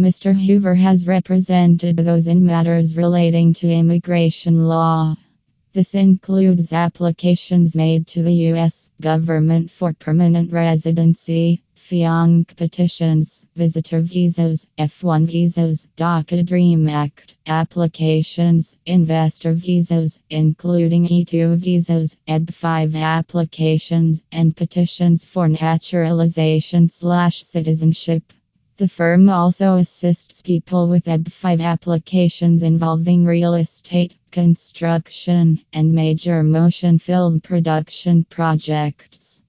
Mr. Hoover has represented those in matters relating to immigration law. This includes applications made to the U.S. government for permanent residency, fiancé petitions, visitor visas, F1 visas, DACA Dream Act applications, investor visas, including E2 visas, EB5 applications, and petitions for naturalization slash citizenship. The firm also assists people with EB5 applications involving real estate, construction, and major motion film production projects.